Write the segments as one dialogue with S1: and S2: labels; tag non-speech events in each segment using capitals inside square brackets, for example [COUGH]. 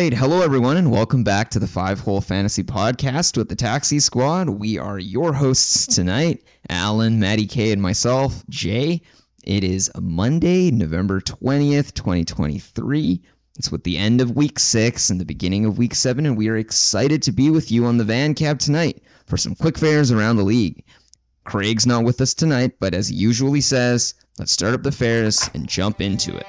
S1: right. Hello, everyone, and welcome back to the Five Hole Fantasy Podcast with the Taxi Squad. We are your hosts tonight Allen, Matty K, and myself, Jay. It is Monday, November 20th, 2023. It's with the end of week six and the beginning of week seven, and we are excited to be with you on the Van Cab tonight for some quick fares around the league. Craig's not with us tonight, but as he usually says, let's start up the fares and jump into it.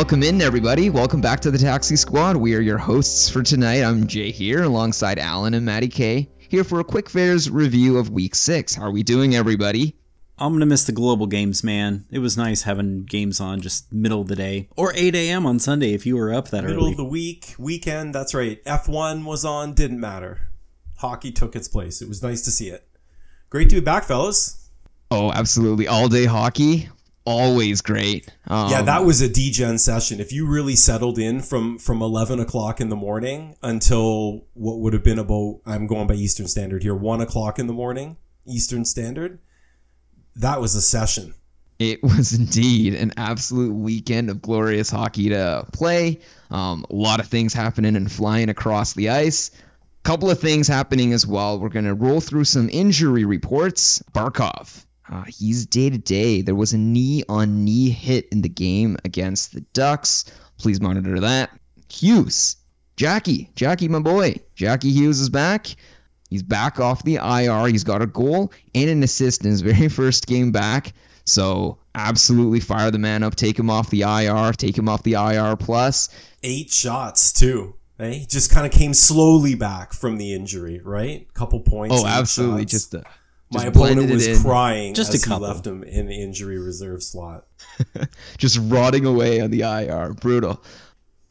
S1: Welcome in, everybody. Welcome back to the Taxi Squad. We are your hosts for tonight. I'm Jay here alongside Allen and Matty K. Here for a quick fares review of week six. How are we doing, everybody?
S2: I'm gonna miss the global games, man. It was nice having games on just middle of the day or 8 a.m. on Sunday if you were up that
S3: Middle
S2: early.
S3: Middle of the week, weekend, that's right. F1 was on, didn't matter. Hockey took its place. It was nice to see it. Great to be back, fellas.
S1: Oh, absolutely. All day hockey. Always great. Um,
S3: Yeah, that was a DGen session. If you really settled in from from 11 o'clock in the morning until what would have been about, I'm going by Eastern Standard here, 1 o'clock in the morning, Eastern Standard, that was a session.
S1: It [LAUGHS] was indeed an absolute weekend of glorious hockey to play. Um, a lot of things happening and flying across the ice. Couple of things happening as well. We're going to roll through some injury reports. Barkov, uh, he's day to day. There was a knee on knee hit in the game against the Ducks. Please monitor that. Hughes, Jackie, Jackie, my boy. Jackie Hughes is back. He's back off the IR. He's got a goal and an assist in his [LAUGHS] very first game back. So absolutely fire the man up. Take him off the IR. Take him off the IR plus.
S3: Eight shots, too. Eh? He just kind of came slowly back from the injury, right? Couple points.
S1: Oh, absolutely.
S3: shots.
S1: Just, uh,
S3: My opponent was
S1: in.
S3: crying
S2: Just a
S3: as he left him in the injury reserve slot. [LAUGHS]
S1: just rotting away on the IR. Brutal.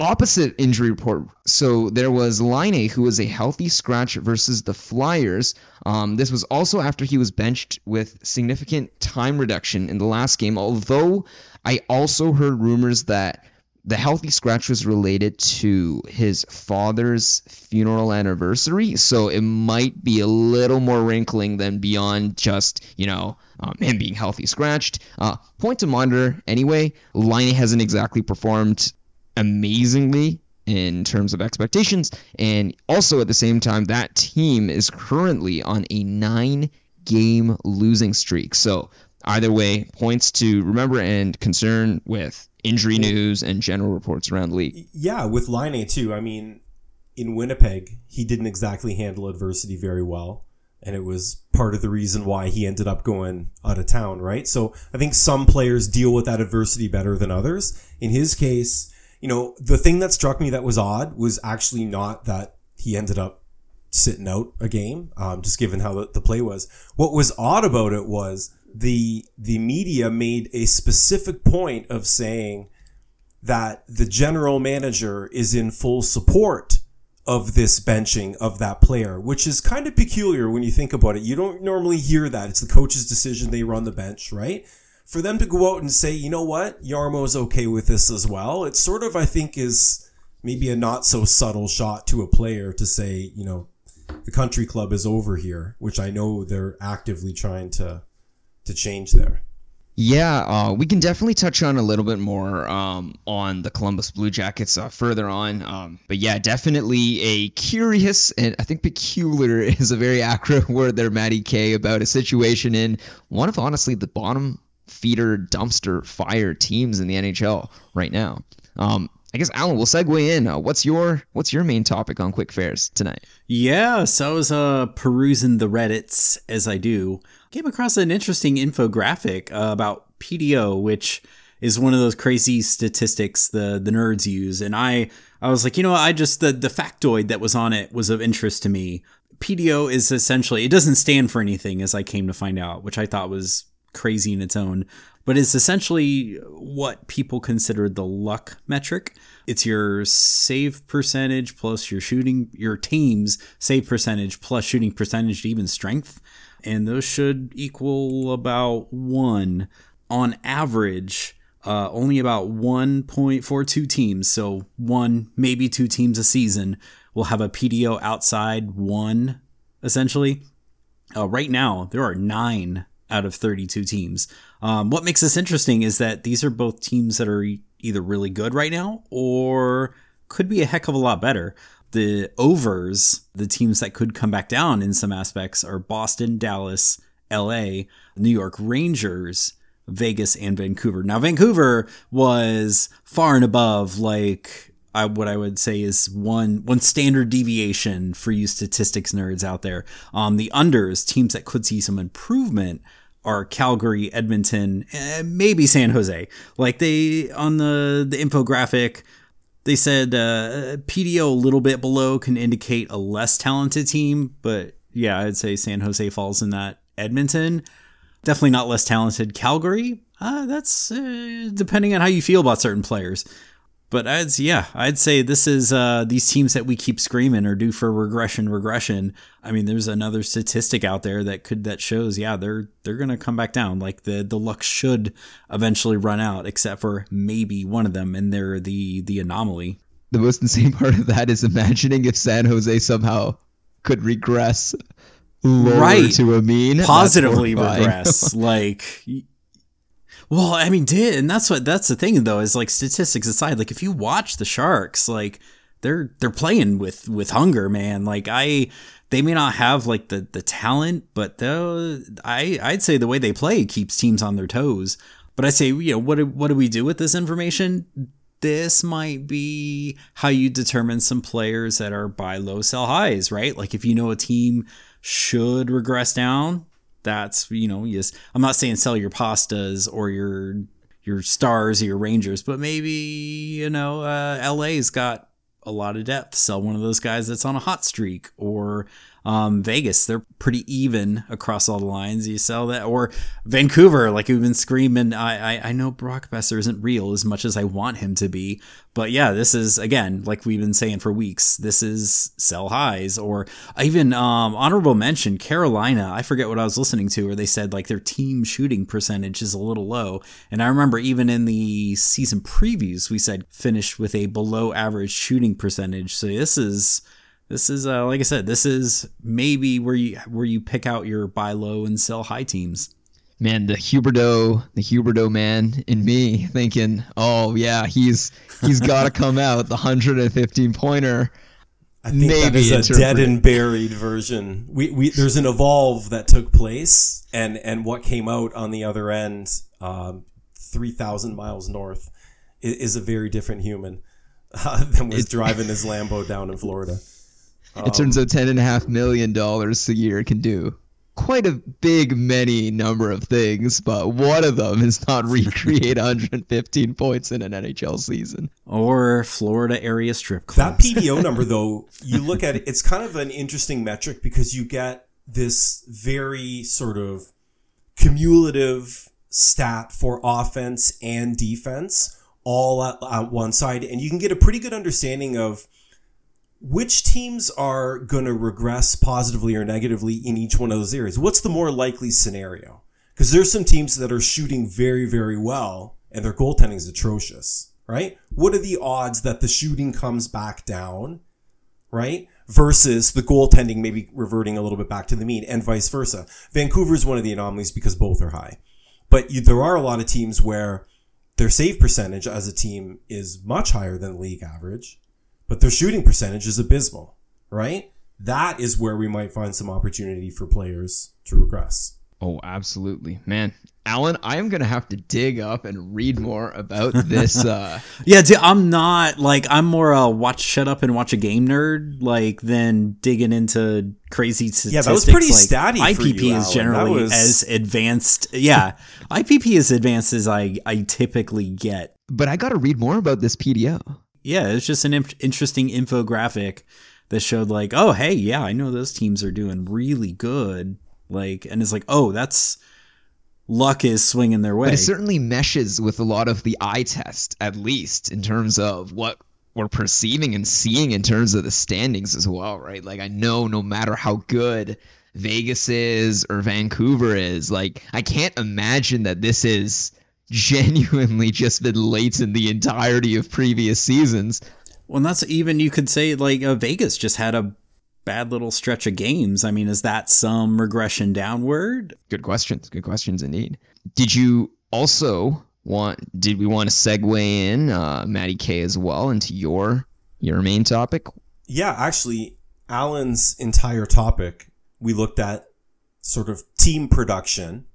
S1: Opposite injury report. So there was Laine who was a healthy scratch versus the Flyers. Um, this was also after he was benched with significant time reduction in the last game. Although I also heard rumors that the healthy scratch was related to his father's funeral anniversary, so it might be a little more wrinkling than beyond just you know um, him being healthy scratched. Uh, point to monitor anyway. Laine hasn't exactly performed amazingly in terms of expectations, and also at the same time, that team is currently on a nine-game losing streak. So either way, points to remember and concern with injury news and general reports around the league.
S3: Yeah, with Laine too. I mean, in Winnipeg, he didn't exactly handle adversity very well. And it was part of the reason why he ended up going out of town, right? So I think some players deal with that adversity better than others. In his case, you know, the thing that struck me that was odd was actually not that he ended up sitting out a game, um, just given how the, the play was. What was odd about it was the the media made a specific point of saying that the general manager is in full support of this benching of that player, which is kind of peculiar when you think about it. You don't normally hear that. It's the coach's decision. They run the bench, right? For them to go out and say, you know what, Jarmo's okay with this as well. It sort of, I think, is maybe a not so subtle shot to a player to say, you know, the country club is over here, which I know they're actively trying to to change there.
S1: Yeah, uh, we can definitely touch on a little bit more um, on the Columbus Blue Jackets uh, further on. Um, but yeah, definitely a curious and I think peculiar [LAUGHS] is a very accurate [LAUGHS] word there, Matty K, about a situation in one of honestly the bottom feeder dumpster fire teams in the NHL right now. Um, I guess Allen, we'll segue in. Uh, what's your what's your main topic on Quick Fares tonight?
S2: Yeah, so I was uh, perusing the Reddits as I do. Came across an interesting infographic uh, about PDO, which is one of those crazy statistics the the nerds use, and I I was like, you know, I just the the factoid that was on it was of interest to me. PDO is essentially it doesn't stand for anything, as I came to find out, which I thought was crazy in its own. But it's essentially what people consider the luck metric. It's your save percentage plus your shooting, your team's save percentage plus shooting percentage to even strength. And those should equal about one on average. Uh, only about 1.42 teams, so one, maybe two teams a season, will have a PDO outside one, essentially. Uh, right now, there are nine out of 32 teams. Um, what makes this interesting is that these are both teams that are either really good right now or could be a heck of a lot better. The overs, the teams that could come back down in some aspects, are Boston, Dallas, LA, New York Rangers, Vegas, and Vancouver. Now, Vancouver was far and above like I, what I would say is one one standard deviation for you statistics nerds out there. Um, the unders teams that could see some improvement are Calgary, Edmonton, maybe San Jose. Like they on the the infographic, they said uh, PDO a little bit below can indicate a less talented team, but yeah, I'd say San Jose falls in that. Edmonton, definitely not less talented. Calgary, uh, that's uh, depending on how you feel about certain players. But I'd yeah, I'd say this is uh, these teams that we keep screaming are due for regression, regression. I mean, there's another statistic out there that could that shows yeah they're they're gonna come back down. Like the the luck should eventually run out, except for maybe one of them, and they're the the anomaly.
S1: The most insane part of that is imagining if San Jose somehow could regress lower
S2: Right.
S1: to a mean,
S2: Positively regress, [LAUGHS] like. Well, I mean, did and that's what that's the thing though is like statistics aside, like if you watch the Sharks, like they're they're playing with with hunger, man. Like I, they may not have like the the talent, but though I I'd say the way they play keeps teams on their toes. But I say, you know, what do, what do we do with this information? This might be how you determine some players that are buy low, sell highs, right? Like if you know a team should regress down, that's you know yes i'm not saying sell your pastas or your your stars or your rangers but maybe you know uh, la's got a lot of depth. Sell one of those guys that's on a hot streak or um, vegas they're pretty even across all the lines. You sell that or vancouver like we've been screaming. I, I i know brock boeser isn't real as much as i want him to be but yeah this is again like we've been saying for weeks this is sell highs or even um, honorable mention carolina. I forget what i was listening to where they said like their team shooting percentage is a little low. And i remember even in the season previews we said finished with a below average shooting percentage. So this is this is uh, like i said this is maybe where you where you pick out your buy low and sell high teams
S1: Man, the Huberdeau, the Huberdeau man in me thinking, oh yeah, he's he's got to come [LAUGHS] out the 115 pointer.
S3: I think
S1: Maybe
S3: is a dead and buried version. We, we there's an evolve that took place, and and what came out on the other end, um, three thousand miles north, is, is a very different human [LAUGHS] uh, than was driving his Lambo down in Florida.
S1: It turns um, out ten and a half million dollars a year can do quite a big many number of things, but one of them is not [LAUGHS] recreate 115 points in an NHL season.
S2: or florida area strip
S3: club.
S2: That
S3: PDO [LAUGHS] number, though, you look at it, it's kind of an interesting metric because you get this very sort of cumulative stat for offense and defense all at, at one side. And you can get a pretty good understanding of which teams are going to regress positively or negatively in each one of those areas. What's the more likely scenario? Because there's some teams that are shooting very, very well and their goaltending is atrocious, right? What are the odds that the shooting comes back down, right? Versus the goaltending maybe reverting a little bit back to the mean and vice versa. Vancouver is one of the anomalies because both are high. But you, there are a lot of teams where their save percentage as a team is much higher than league average, but their shooting percentage is abysmal, right? That is where we might find some opportunity for players to regress.
S1: Oh, absolutely, man. Allen, I am gonna have to dig up and read more about [LAUGHS] this. Uh,
S2: Yeah, dude, I'm not like I'm more a watch, shut up, and watch a game nerd like than digging into crazy statistics.
S3: Yeah, that was pretty
S2: like,
S3: statty for
S2: IPP
S3: you,
S2: is
S3: Allen.
S2: generally
S3: was-
S2: as advanced. Yeah, IPP is advanced as I I typically get.
S1: but I got to read more about this PDO.
S2: Yeah, it's just an imp- interesting infographic that showed like, oh hey, yeah, I know those teams are doing really good. Like, and it's like, oh, that's luck is swinging their way.
S1: But it certainly meshes with a lot of the eye test, at least in terms of what we're perceiving and seeing in terms of the standings as well, right? Like I know no matter how good Vegas is or Vancouver is, like I can't imagine that this is genuinely just been latent the entirety of previous seasons.
S2: Well, that's even you could say like uh, Vegas just had a bad little stretch of games. I mean, is that some regression downward?
S1: Good questions. Good questions indeed. Did you also want? Did we want to segue in, uh, Matty K, as well into your your main topic?
S3: Yeah, actually, Allen's entire topic we looked at sort of team production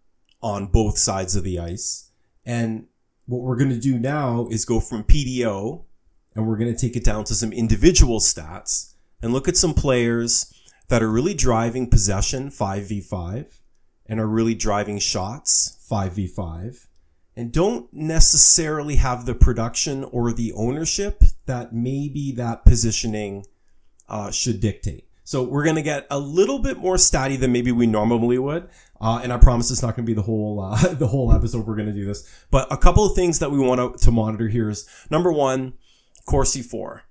S3: on both sides of the ice, and what we're going to do now is go from PDO and we're going to take it down to some individual stats and look at some players that are really driving possession 5v5 and are really driving shots 5v5 and don't necessarily have the production or the ownership that maybe that positioning uh, should dictate. So we're going to get a little bit more statty than maybe we normally would. Uh, and I promise it's not going to be the whole, uh, [LAUGHS] the whole episode. We're going to do this, but a couple of things that we want to, to monitor here is number one, Corsi for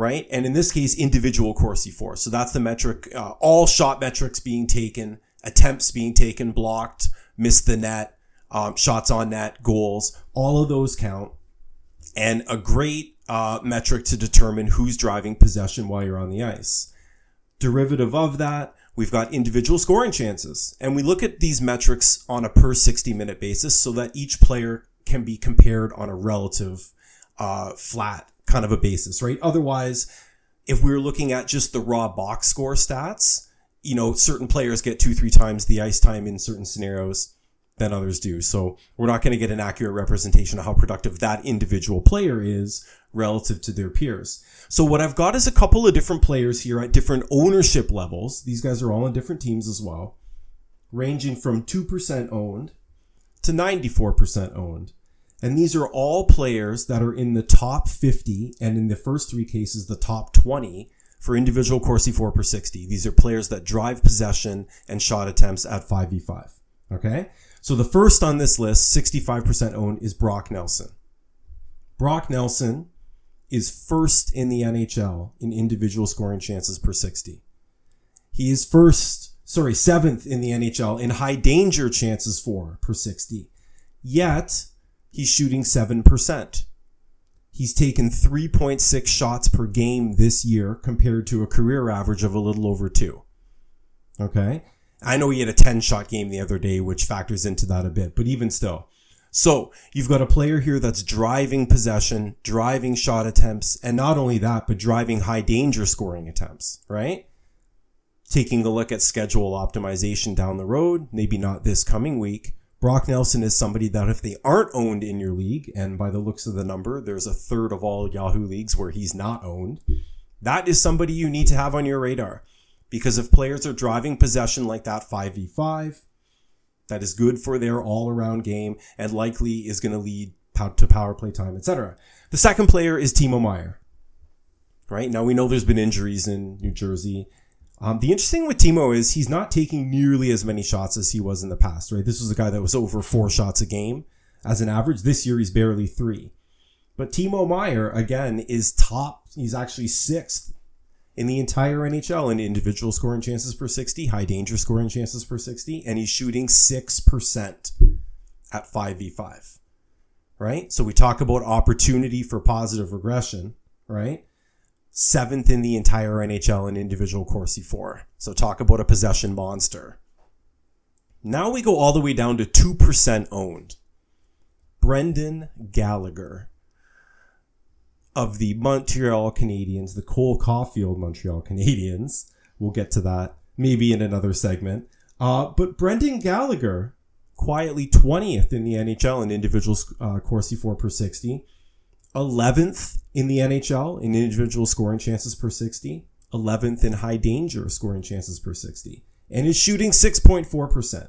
S3: right? And in this case, individual Corsi for So that's the metric, uh, all shot metrics being taken, attempts being taken, blocked, missed the net, um, shots on net, goals, all of those count. And a great uh, metric to determine who's driving possession while you're on the ice. Derivative of that, we've got individual scoring chances. And we look at these metrics on a per 60 minute basis so that each player can be compared on a relative uh, flat kind of a basis, right? Otherwise, if we are looking at just the raw box score stats, you know, certain players get two, three times the ice time in certain scenarios than others do. So we're not going to get an accurate representation of how productive that individual player is relative to their peers. So what I've got is a couple of different players here at different ownership levels. These guys are all on different teams as well, ranging from 2% owned to 94% owned. And these are all players that are in the top 50 and in the first three cases, the top 20 for individual Corsi for per 60. These are players that drive possession and shot attempts at 5v5. Okay. So the first on this list, 65% owned, is Brock Nelson. Brock Nelson is first in the NHL in individual scoring chances per 60. He is first, sorry, seventh in the NHL in high danger chances for per 60. Yet, he's shooting 7%. He's taken 3.6 shots per game this year compared to a career average of a little over two. Okay. I know he had a 10 shot game the other day, which factors into that a bit, but even still. So you've got a player here that's driving possession, driving shot attempts, and not only that, but driving high danger scoring attempts, right? Taking a look at schedule optimization down the road, maybe not this coming week, Brock Nelson is somebody that if they aren't owned in your league, and by the looks of the number, there's a third of all Yahoo leagues where he's not owned. That is somebody you need to have on your radar. Because if players are driving possession like that 5v5, that is good for their all around game and likely is going to lead to power play time, etc. The second player is Timo Meier. Right now we know there's been injuries in New Jersey. Um, the interesting with Timo is he's not taking nearly as many shots as he was in the past, right? This was a guy that was over four shots a game as an average. This year he's barely three. But Timo Meier again, is top. He's actually sixth in the entire NHL in individual scoring chances per 60, high danger scoring chances per 60, and he's shooting 6% at 5v5. Right? So we talk about opportunity for positive regression, right? seventh in the entire NHL in individual Corsi for. So talk about a possession monster. Now we go all the way down to 2% owned. Brendan Gallagher of the Montreal Canadiens, the Cole Caufield Montreal Canadiens. We'll get to that maybe in another segment. Uh, but Brendan Gallagher, quietly 20th in the NHL in individual uh, Corsi for per 60 11th in the NHL in individual scoring chances per 60, 11th in high danger scoring chances per 60, and is shooting 6.4%.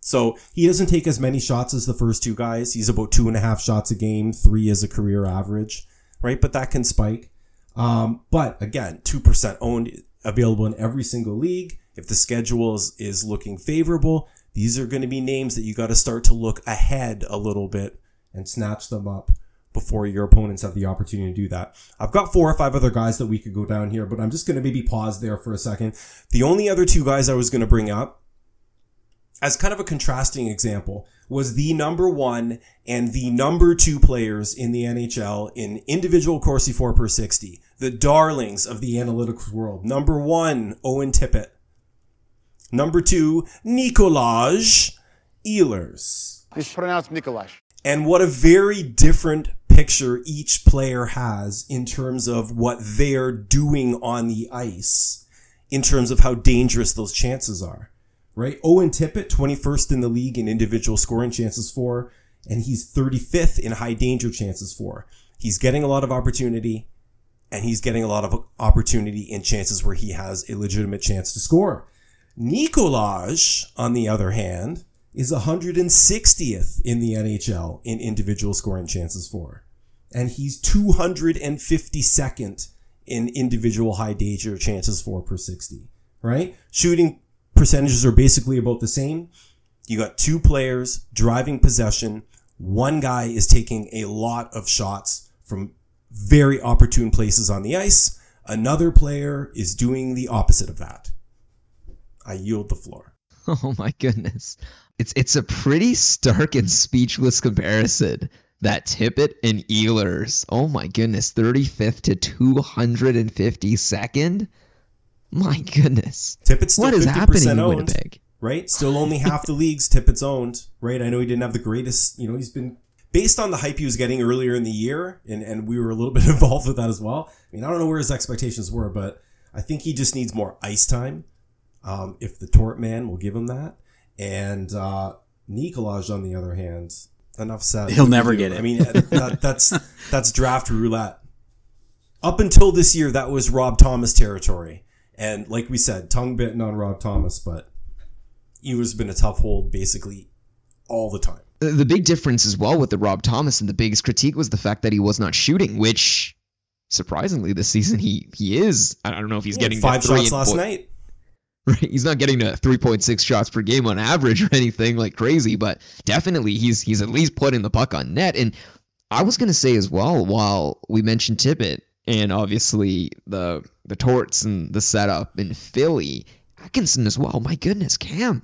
S3: So he doesn't take as many shots as the first two guys. He's about two and a half shots a game, three as a career average, right? But that can spike. Um, but again, 2% owned, available in every single league. If the schedule is, is looking favorable, These are going to be names that you got to start to look ahead a little bit and snatch them up before your opponents have the opportunity to do that. I've got four or five other guys that we could go down here, but I'm just going to maybe pause there for a second. The only other two guys I was going to bring up as kind of a contrasting example was the number one and the number two players in the NHL in individual Corsi for per 60, the darlings of the analytics world. Number one, Owen Tippett. Number two, Nikolaj Ehlers.
S4: It's pronounced Nikolaj.
S3: And what a very different picture each player has in terms of what they're doing on the ice, in terms of how dangerous those chances are right? Owen Tippett, 21st in the league in individual scoring chances for, and he's 35th in high danger chances for. He's getting a lot of opportunity, and he's getting a lot of opportunity in chances where he has a legitimate chance to score. Nikolaj, on the other hand, is 160th in the NHL in individual scoring chances for. And he's 252nd in individual high danger chances for per 60, right? Shooting percentages are basically about the same. You got two players driving possession. One guy is taking a lot of shots from very opportune places on the ice. Another player is doing the opposite of that. I yield the floor. [LAUGHS]
S1: Oh my goodness. It's it's a pretty stark and speechless comparison. That Tippett and Ehlers. Oh my goodness. 35th to 252nd? My goodness.
S3: Tippett's still
S1: what is
S3: 50%
S1: happening in
S3: owned,
S1: Winnipeg?
S3: right? Still only half the [LAUGHS] leagues Tippett's owned, right? I know he didn't have the greatest, you know, he's been based on the hype he was getting earlier in the year, and, and we were a little [LAUGHS] bit involved with that as well. I mean, I don't know where his expectations were, but I think he just needs more ice time. Um, if the Tort Man will give him that. And uh, Nikolaj, on the other hand, enough said.
S2: He'll never get it.
S3: I mean, [LAUGHS] that, that's that's draft roulette. Up until this year, that was Rob Thomas territory. And like we said, tongue bitten on Rob Thomas, but he has been a tough hold basically all the time.
S1: The big difference as well with the Rob Thomas and the biggest critique was the fact that he was not shooting, which surprisingly this season he he is. I don't know if he's getting
S3: five shots last
S1: po-
S3: night. [LAUGHS]
S1: Right, he's not getting to 3.6 shots per game on average [LAUGHS] or anything like crazy, but definitely he's he's at least putting the puck on net. And I was gonna say as well, while we mentioned Tippett and obviously the the torts and the setup in Philly, Atkinson as well. My goodness, Cam.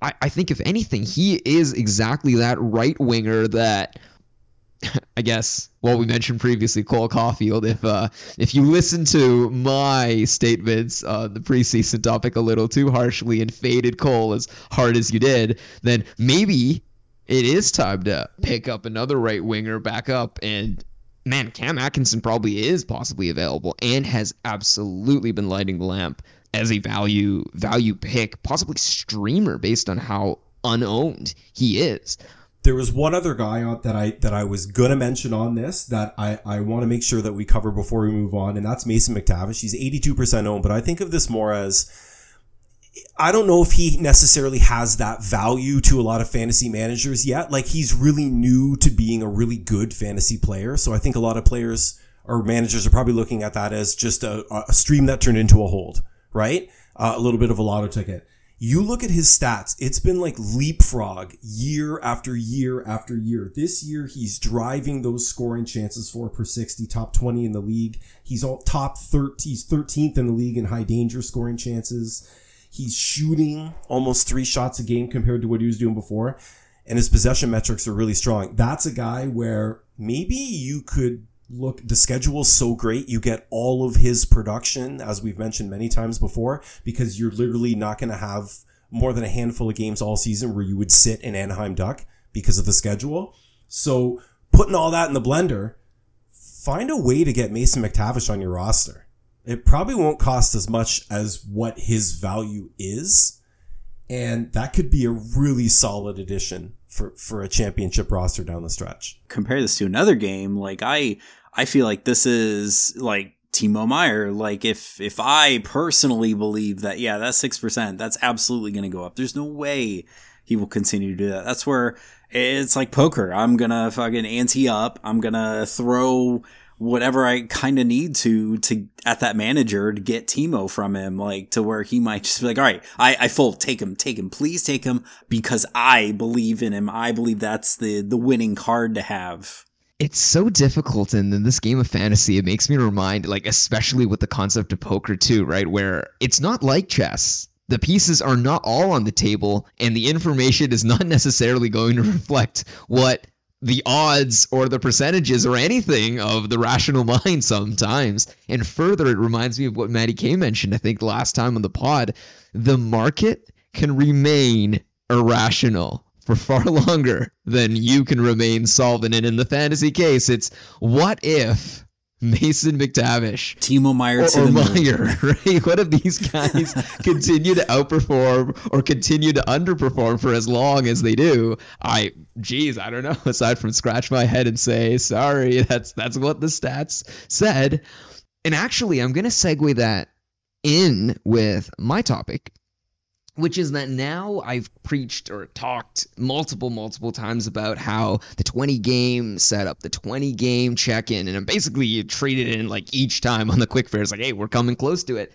S1: I, I think if anything, he is exactly that right winger that [LAUGHS] I guess well we mentioned previously Cole Caufield. If uh, if you listen to my statements on the preseason topic a little too harshly and faded Cole as hard as you did, then maybe it is time to pick up another right winger back up and man, Cam Atkinson probably is possibly available and has absolutely been lighting the lamp as a value value pick, possibly streamer based on how unowned he is.
S3: There was one other guy that I that I was gonna mention on this that I, I want to make sure that we cover before we move on, and that's Mason McTavish. He's 82% owned, but I think of this more as I don't know if he necessarily has that value to a lot of fantasy managers yet. Like he's really new to being a really good fantasy player. So I think a lot of players or managers are probably looking at that as just a, a stream that turned into a hold, right? Uh, a little bit of a lotto ticket. You look at his stats, it's been like leapfrog year after year after year. This year, he's driving those scoring chances for per 60, top 20 in the league. He's all top 30, he's 13th in the league in high danger scoring chances. He's shooting almost three shots a game compared to what he was doing before. And his possession metrics are really strong. That's a guy where maybe you could look, the schedule's so great. You get all of his production, as we've mentioned many times before, because you're literally not going to have more than a handful of games all season where you would sit in Anaheim Duck because of the schedule. So putting all that in the blender, find a way to get Mason McTavish on your roster it probably won't cost as much as what his value is. And that could be a really solid addition for, for a championship roster down the stretch.
S2: Compare this to another game, like I I feel like this is like Timo Meier. Like if if I personally believe that, yeah, that's six percent, that's absolutely gonna go up. There's no way he will continue to do that. That's where it's like poker. I'm gonna fucking ante up. I'm gonna throw whatever I kind of need to to at that manager to get Timo from him, like to where he might just be like, all right, I, I full take him, take him, please take him because I believe in him. I believe that's the the winning card to have.
S1: It's so difficult and in this game of fantasy. It makes me remind, like, especially with the concept of poker too, right? Where it's not like chess. The pieces are not all on the table, and the information is not [LAUGHS] necessarily going to reflect what the odds or the percentages or anything of the rational [LAUGHS] mind sometimes. And further, it reminds me of what Matty K mentioned, I think, last time on the pod. The market can remain irrational for far [LAUGHS] longer than you can remain solvent. And in the fantasy case, it's what if Mason McTavish,
S2: Timo Meier,
S1: or, or Meier, [LAUGHS] right? What if these guys [LAUGHS] continue to outperform or continue to underperform for as long as they do? I, geez, I don't know. [LAUGHS] Aside from scratch my head and say sorry, that's that's what the stats said. And actually, I'm gonna segue that in with my topic which is that now I've preached or talked multiple, multiple times about how the 20 game setup, the 20 game check in, and basically treated in like each time on the quick fare. It's like, hey, we're coming close to it.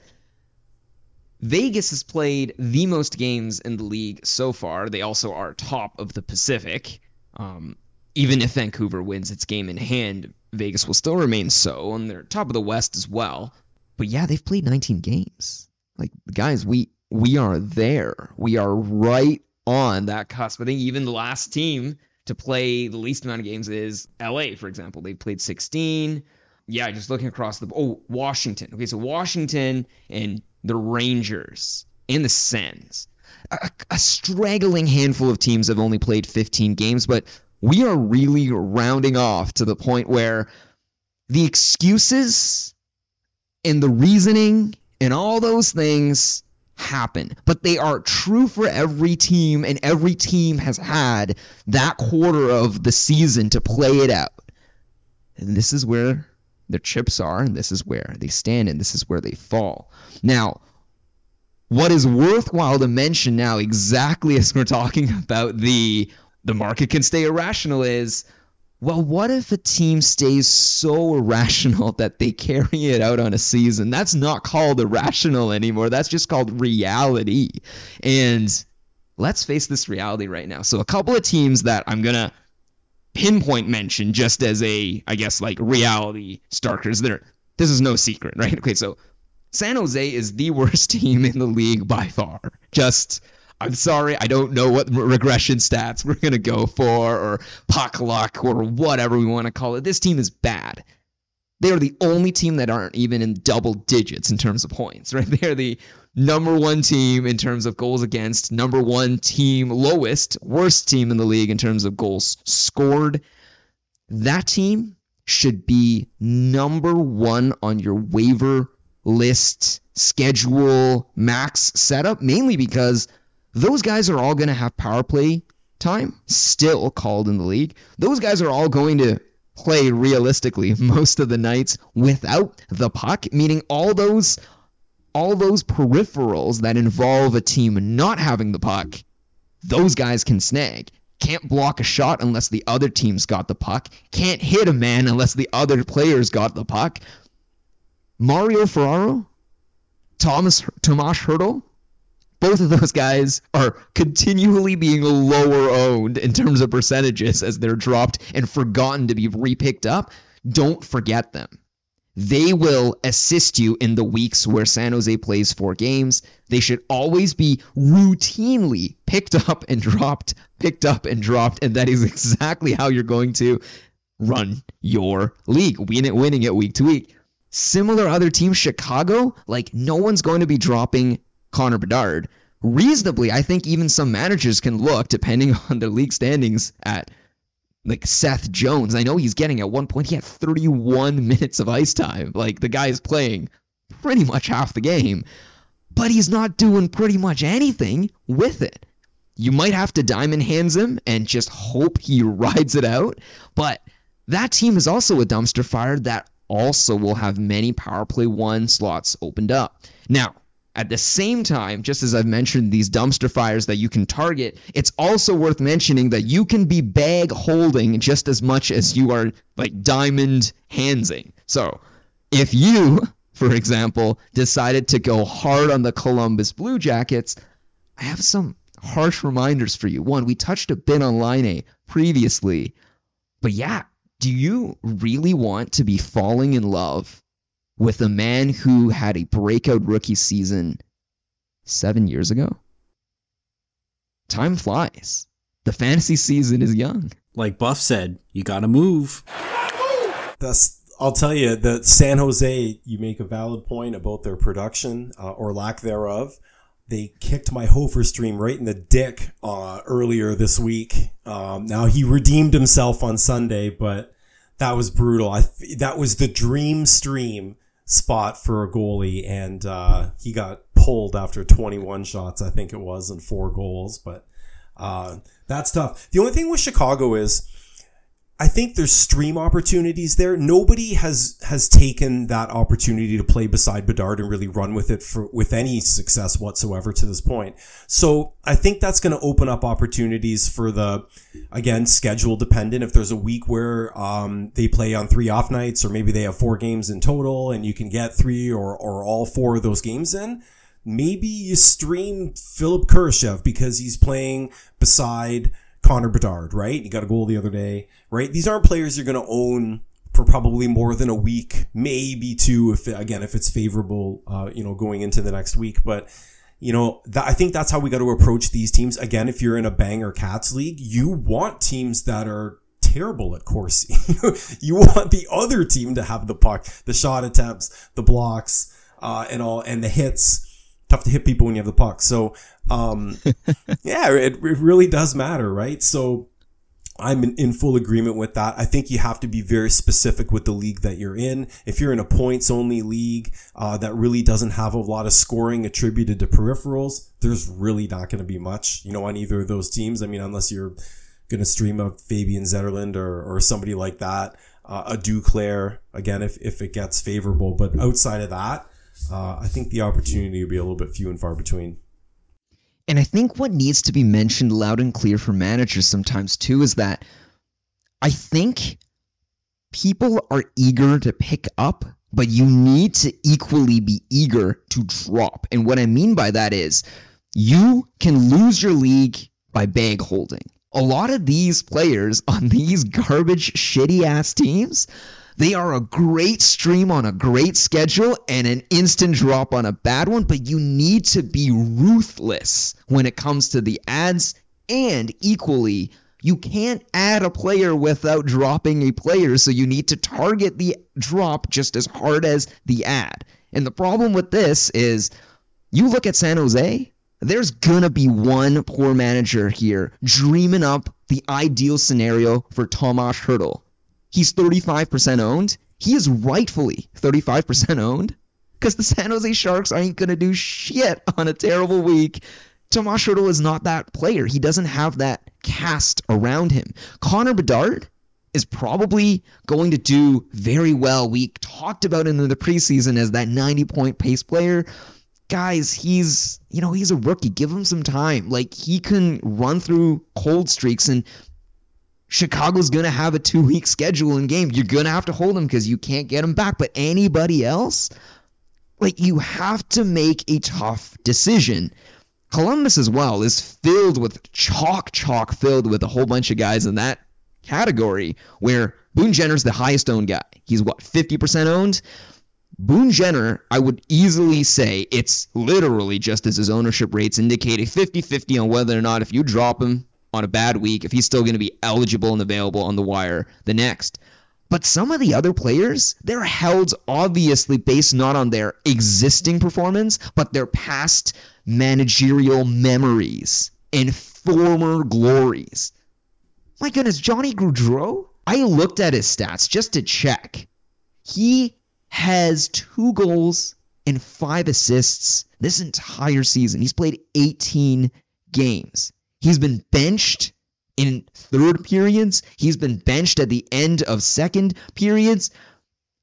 S1: Vegas has played the most games in the league so far. They also are top of the Pacific. Um, even if Vancouver wins its game in hand, Vegas will still remain so, and they're top of the West as well. But yeah, they've played 19 games. Like, guys, we we are there. We are right on that cusp. I think even the last team to play the least amount of games is LA, for example. They played 16. Yeah, just looking across the oh Washington. Okay, so Washington and the Rangers and the Sens. A, a straggling handful of teams have only played 15 games, but we are really rounding off to the point where the excuses and the reasoning and all those things happen, but they are true for every team, and every team has had that quarter of the season to play it out. And this is where their chips are, and this is where they stand, and this is where they fall. Now, what is worthwhile to mention now, exactly as we're talking [LAUGHS] about the the market can stay irrational, is well, what if a team stays so irrational that they carry it out on a season? That's not called irrational anymore. That's just called reality. And let's face this reality right now. So, a couple of teams that I'm going to pinpoint mention just as a, I guess, like reality starkers. There, this is no secret, right? Okay, so San Jose is the worst [LAUGHS] team in the league by far. Just I'm sorry, I don't know what regression stats we're going to go for or puck luck or whatever we want to call it. This team is bad. They are the only team that aren't even in double digits in terms of points, [LAUGHS] right? They are the number one team in terms of goals against, number one team, lowest, worst team in the league in terms of goals scored. That team should be number one on your waiver list schedule max setup, mainly because those guys are all going to have power play time still called in the league. Those guys are all going to play realistically [LAUGHS] most of the nights without the puck, meaning all those all those peripherals that involve a team not having the puck, those guys can snag. Can't block a shot unless the other team's got the puck. Can't hit a man unless the other player's got the puck. Mario Ferraro, Thomas Tomas Hertl, both of those guys are continually being lower owned in terms of percentages as they're dropped and forgotten to be repicked up. Don't forget them. They will assist you in the weeks where San Jose plays four games. They should always be routinely picked up and dropped, picked up and dropped, and that is exactly how you're going to run your league, win it, winning it week to week. Similar other teams, Chicago, like no one's going to be dropping Connor Bedard. Reasonably, I think even some managers can look, depending [LAUGHS] on their league standings, at like Seth Jones. I know he's getting at one point, he had 31 [LAUGHS] minutes of ice time. Like the guy is playing pretty much half the game, but he's not doing pretty much anything with it. You might have to diamond hands him and just hope he [LAUGHS] rides it out. But that team is also a dumpster fire that also will have many power play one slots opened up. Now, At the same time, just as I've mentioned these dumpster fires that you can target, it's also worth mentioning that you can be bag holding just as much as you are like diamond handsing. So, if you, for example, decided to go hard on the Columbus Blue Jackets, I have some harsh reminders for you. One, we touched a bit on Laine A previously, but yeah, do you really want to be falling in love with a man who had a breakout rookie season seven years ago? Time flies. The fantasy season is young.
S2: Like Buff said, you gotta move.
S3: That's I'll tell you that San Jose, you make a valid point about their production uh, or lack thereof. They kicked my Hofer stream right in the dick uh, earlier this week. Um, now he redeemed himself on Sunday, but that was brutal. I that was the dream stream spot for a goalie, and uh, he got pulled after 21 shots, I think it was, and four goals. But uh, that's tough. The only thing with Chicago is I think there's stream opportunities there. Nobody has has taken that opportunity to play beside Bedard and really run with it for with any success whatsoever to this point. So I think that's going to open up opportunities for the again schedule dependent. If there's a week where um, they play on three off nights, or maybe they have four games in total, and you can get three or or all four of those games in. Maybe you stream Philipp Kurashev because he's playing beside Connor Bedard, right? He got a goal the other day, right? These aren't players you're going to own for probably more than a week, maybe two, if again, if it's favorable, uh, you know, going into the next week. But, you know, that, I think that's how we got to approach these teams. Again, if you're in a banger cats league, you want teams that are terrible at Corsi. [LAUGHS] you want the other team to have the puck, the shot attempts, the blocks, uh, and all, and the hits tough to hit people when you have the puck. So, um, [LAUGHS] yeah, it, it really does matter, right? So, I'm in, in, full agreement with that. I think you have to be very specific with the league that you're in. If you're in a points only league uh, that really doesn't have a lot of scoring attributed to peripherals, there's really not going to be much, you know, on either of those teams. I mean, unless you're going to stream a Fabian Zetterlund or, or somebody like that, uh, a Duclair, again, if, if it gets favorable. But outside of that, uh, I think the opportunity will be a little bit few and far between.
S1: And I think what needs to be mentioned loud and clear for managers sometimes too is that I think people are eager to pick up, but you need to equally be eager to drop. And what I mean by that is you can lose your league by bag holding. A lot of these players on these garbage, shitty ass teams they are a great stream on a great schedule and an instant drop on a bad one, but you need to be ruthless when it comes to the adds and equally you can't add a player without dropping a player, so you need to target the drop just as hard as the add. And the problem with this is you look at San Jose, there's gonna be one poor manager here dreaming up the ideal scenario for Tomas Hertl. He's 35% owned. He is rightfully 35% owned because the San Jose Sharks ain't going to do shit on a terrible week. Tomas Hertl is not that player. He doesn't have that cast around him. Connor Bedard is probably going to do very well. We talked about him in the preseason as that 90 point pace player. Guys, he's, you know, he's a rookie. Give him some time. Like, he can run through cold streaks and Chicago's going to have a two week schedule in game. You're going to have to hold them because you can't get them back. But anybody else, like, you have to make a tough decision. Columbus as well is filled with chalk, chalk filled with a whole bunch of guys in that category where Boone Jenner's the highest owned guy. He's what, 50% owned? Boone Jenner, I would easily say it's literally just as his ownership rates indicate a 50 50 on whether or not if you drop him, on a bad week if he's still going to be eligible and available on the wire the next. But some of the other players, they're held obviously based not on their existing performance, but their past managerial memories and former glories. My goodness, Johnny Gaudreau? I looked at his stats just to check. He has two goals and five assists this entire season. He's played 18 games. He's been benched in third periods. He's been benched at the end of second periods.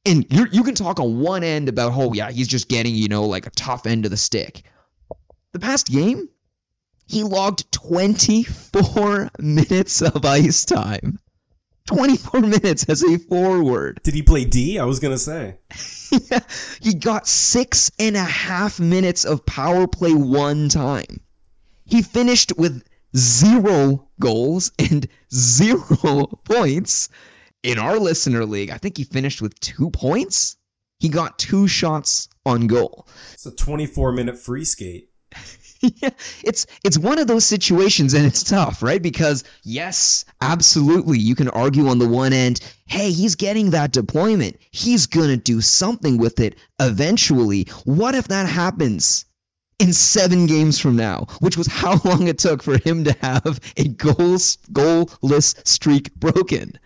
S1: And you you can talk on one end about, oh yeah, he's just getting, you know, like a tough end of the stick. The past game, he logged 24 [LAUGHS] minutes of ice time. 24 [LAUGHS] minutes as a forward.
S3: Did he play D? I was gonna say. [LAUGHS]
S1: yeah, he got six and a half minutes of power play one time. He finished with zero goals and zero [LAUGHS] points. In our listener league, I think he finished with two points. He got two shots on goal.
S3: It's a 24 minute free skate. [LAUGHS]
S1: yeah, it's it's one of those situations and it's tough, right? Because yes, absolutely, you can argue on the one end, hey, he's getting that deployment. He's going to do something with it eventually. What if that happens? In seven games from now, which was how long it took for him to have a goals goalless streak broken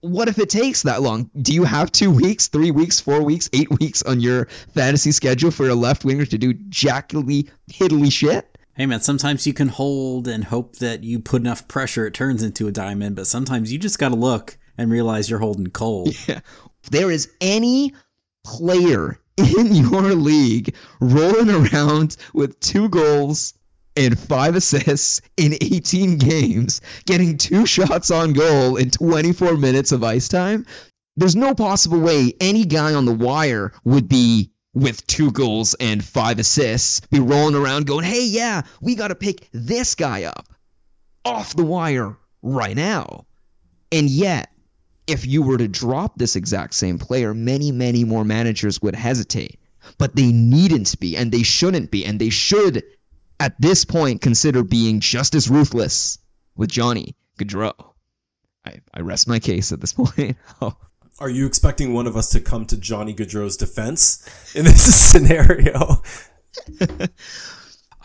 S1: what if it takes that long? Do you have two weeks, three weeks, four weeks, eight weeks on your fantasy schedule for a left winger to do jackily, hiddly shit?
S2: Hey man, sometimes you can hold and hope that you put enough pressure it turns into a diamond, but sometimes you just gotta look and realize you're holding coal. [LAUGHS]
S1: Yeah. If there is any player in your league rolling around with two goals and five assists in 18 games, getting two shots on goal in 24 minutes of ice time. There's no possible way any guy on the wire would be with two goals and five assists, be rolling around going, hey, yeah, we got to pick this guy up off the wire right now. And yet, if you were to drop this exact same player, many, many more managers would hesitate. But they needn't be, and they shouldn't be, and they should at this point consider being just as ruthless with Johnny Gaudreau. I, I rest my case at this [LAUGHS] point. oh.
S3: Are you expecting one of us to come to Johnny Gaudreau's defense in this [LAUGHS] scenario? [LAUGHS]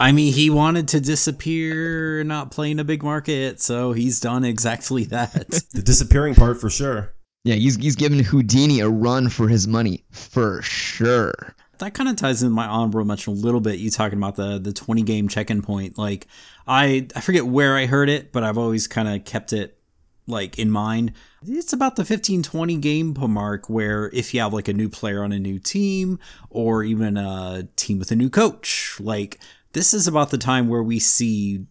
S2: I mean, he wanted to disappear, not playing a big market, so he's done exactly that. [LAUGHS]
S3: the disappearing part for sure.
S1: Yeah, he's he's given Houdini a run for his money for sure
S2: that kind of ties in my honorable mention a little bit. You talking about the the 20 game check-in point. Like I I forget where I heard it, but I've always kind of kept it like in mind. It's about the 15 20 game mark where if you have like a new player on a new team or even a team with a new coach, like this is about the time where we see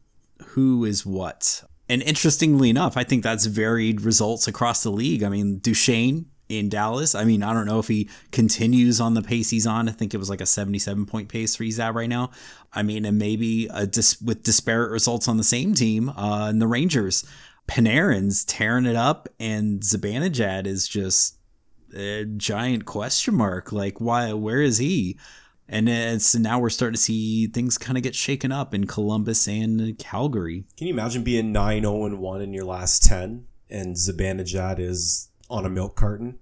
S2: who is what. And interestingly enough, I think that's varied results across the league. I mean, Duchene in Dallas. I mean, I don't know if he continues on the pace he's on. I think it was like a 77 point pace he's at right now. I mean, and maybe dis- with disparate results on the same team uh, in the Rangers. Panarin's tearing it up, and Zibanejad is just a giant question mark. Like, why? Where is he? And it's now we're starting to see things kind of get shaken up in Columbus and Calgary.
S3: Can you imagine being 9 0 1 in your last 10 and Zibanejad is on a milk carton.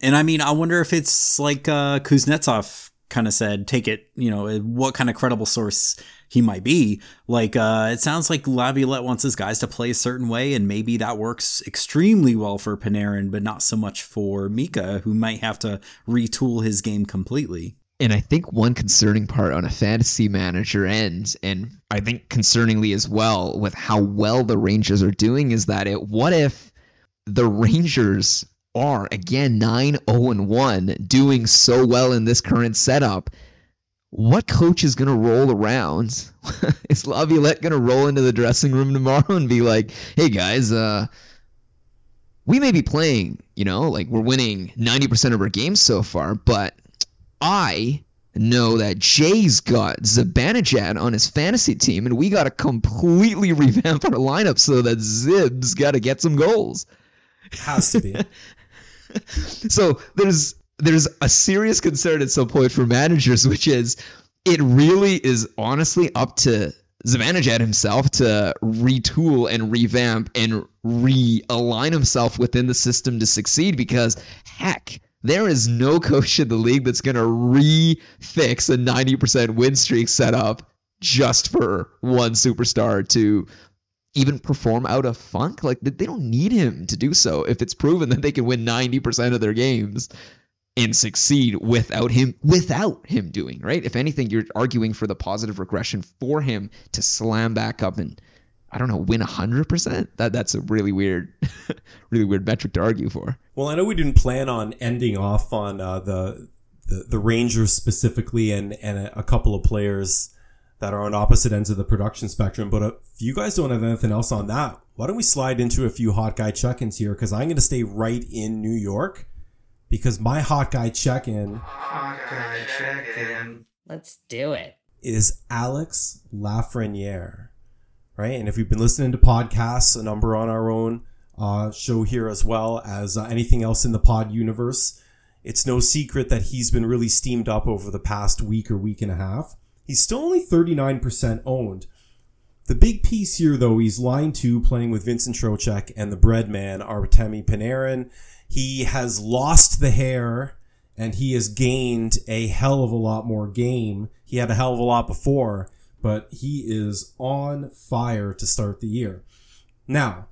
S2: And I mean, I wonder if it's like uh, Kuznetsov kind of said, take it, you know, what kind of credible source he might be. Like, uh, it sounds like Laviolette wants his guys to play a certain way, and maybe that works extremely well for Panarin, but not so much for Mika, who might have to retool his game completely.
S1: And I think one concerning part on a fantasy manager end, and I think concerningly as well with how well the Rangers are doing, is that it what if the Rangers are again 9 0 1 doing so well in this current setup? What coach is going to roll around? [LAUGHS] Is laviolette going to roll into the dressing room tomorrow and be like hey guys uh we may be playing you know like we're winning 90% of our games so far but i know that jay's got zibanejad on his fantasy team and we got to completely [LAUGHS] revamp our lineup so that zib's got to get some goals
S3: has to be. [LAUGHS]
S1: so there's there's a serious concern at some point for managers, which is it really is honestly up to Zibanejad himself to retool and revamp and realign himself within the system to succeed because heck, there is no [LAUGHS] coach in the league that's going to refix a 90% win streak set up just for one superstar to even perform out of funk. Like they don't need him to do so if it's proven that they can win 90% of their games and succeed without him without him doing, right? If anything, you're arguing for the positive regression for him to slam back up and I don't know, win 100%. That that's a really weird [LAUGHS] really weird metric to argue for.
S3: Well, I know we didn't plan on ending off on uh, the, the the Rangers specifically and and a, a couple of players that are on opposite ends of the production spectrum, but if you guys don't have anything else on that, why don't we slide into a few hot guy check-ins here cuz I'm going to stay right in New York because my hot guy check-in
S4: Hot guy check-in.
S5: Let's do it.
S3: is Alex Lafreniere, right? And if you've been listening to podcasts, a number on our own uh, show here as well as uh, anything else in the pod universe, it's no secret that he's been really steamed up over the past week or week and a half. He's still only 39% owned. The big piece here, though, he's line two playing with Vincent Trocheck and the bread man, Artemi Panarin. He has lost the hair and he has gained a hell of a lot more game. He had a hell of a lot before, but he is on fire to start the year. Now,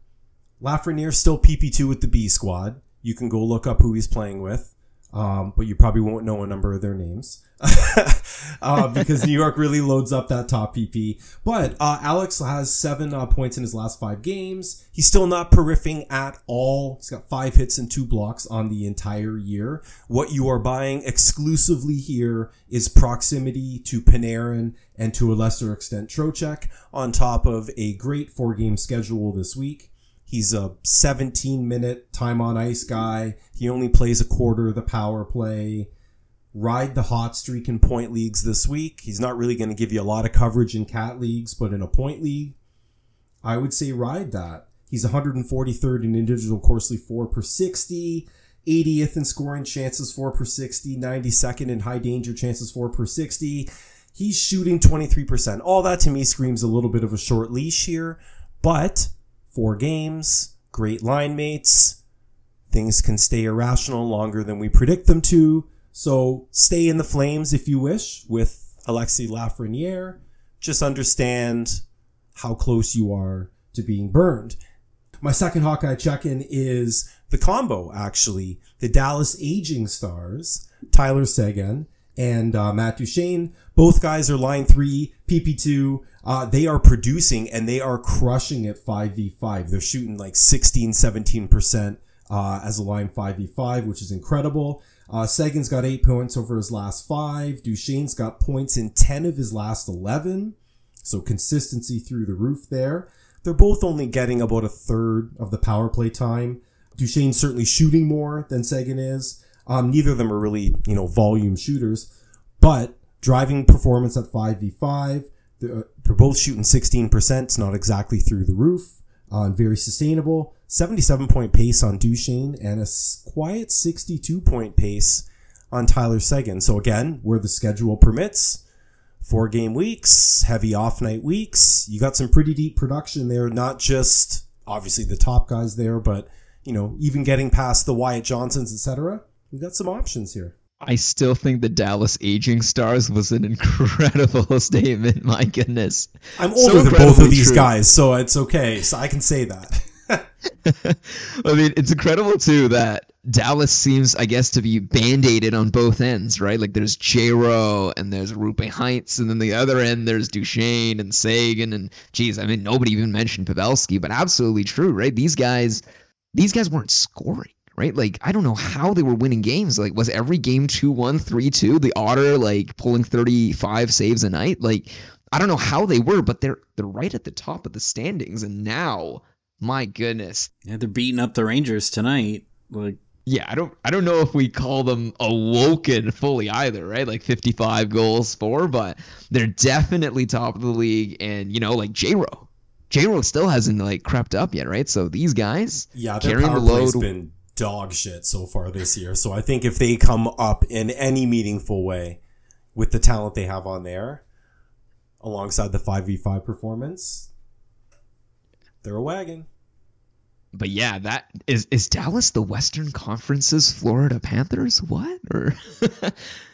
S3: Lafreniere still PP2 with the B squad. You can go look up who he's playing with, um, but you probably won't know a number of their names [LAUGHS] uh, because New York really loads up that top PP. But uh, Alex has seven uh, points in his last five games. He's still not periffing at all. He's got five hits and two blocks on the entire year. What you are buying exclusively here is proximity to Panarin and to a lesser extent Trocheck on top of a great four game schedule this week. He's a 17 minute time on ice guy. He only plays a quarter of the power play. Ride the hot streak in point leagues this week. He's not really going to give you a lot of coverage in cat leagues, but in a point league, I would say ride that. He's 143rd in individual Corsi 4 per 60, 80th in scoring chances 4 per 60, 92nd in high danger chances 4 per 60. He's shooting 23%. All that to me screams a little bit of a short leash here, but four games, great line mates. Things can stay irrational longer than we predict them to. So stay in the flames if you wish with Alexi Lafreniere. Just understand how close you are to being burned. My second Hawkeye check-in is the combo, actually. The Dallas Aging Stars, Tyler Seguin and uh, Matt Duchene. Both guys are line three, PP2. Uh, they are producing and they are crushing at 5v5. They're shooting like 16, 17% uh, as a line 5v5, which is incredible. Uh, Seguin's got eight points over his last five. Duchene's got points in 10 of his last 11. So consistency through the roof there. They're both only getting about a third of the power play time. Duchene's certainly shooting more than Sagan is. Um, neither of them are really, you know, volume shooters, but driving performance at 5v5. They're, they're both shooting 16%. It's not exactly through the roof. And very sustainable. 77 point pace on Duchene and a quiet 62 point pace on Tyler Seguin. So again, where the schedule permits, four game weeks, heavy off night weeks. You got some pretty deep production there, not just obviously the top guys there, but you know, even getting past the Wyatt Johnstons, etc. We got some options here.
S1: I still think the Dallas Aging Stars was an incredible [LAUGHS] statement. My goodness.
S3: I'm
S1: So
S3: older than both of these
S1: true.
S3: guys, so it's okay. So I can say that. [LAUGHS]
S1: I mean, it's incredible too that Dallas seems, I guess, to be band-aided on both ends, right? Like there's J-Ro and there's Roope Hintz, and then the other end there's Duchene and Seguin, and geez, I mean, nobody even mentioned Pavelski, but absolutely true, right? These guys, these guys weren't scoring. Right, like I don't know how they were winning games. Like, was every game 2-1, 3-2? The Otter like pulling 35 saves a night. Like, I don't know how they were, but they're they're right at the top of the standings. And now, my goodness,
S2: Yeah, they're beating up the Rangers tonight. Like,
S1: yeah, I don't I don't know if we call them awoken fully either, right? Like 55 goals for, but they're definitely top of the league and you know, like J-Ro. J-Ro still hasn't like crept up yet, right? So these guys
S3: Yeah, their
S1: carrying
S3: power
S1: the
S3: play's
S1: load.
S3: been dog shit so far this year. So I think if they come up in any meaningful way with the talent they have on there, alongside the five v five performance, they're a wagon.
S1: But yeah, that is is Dallas the Western Conference's Florida Panthers? What? Or [LAUGHS]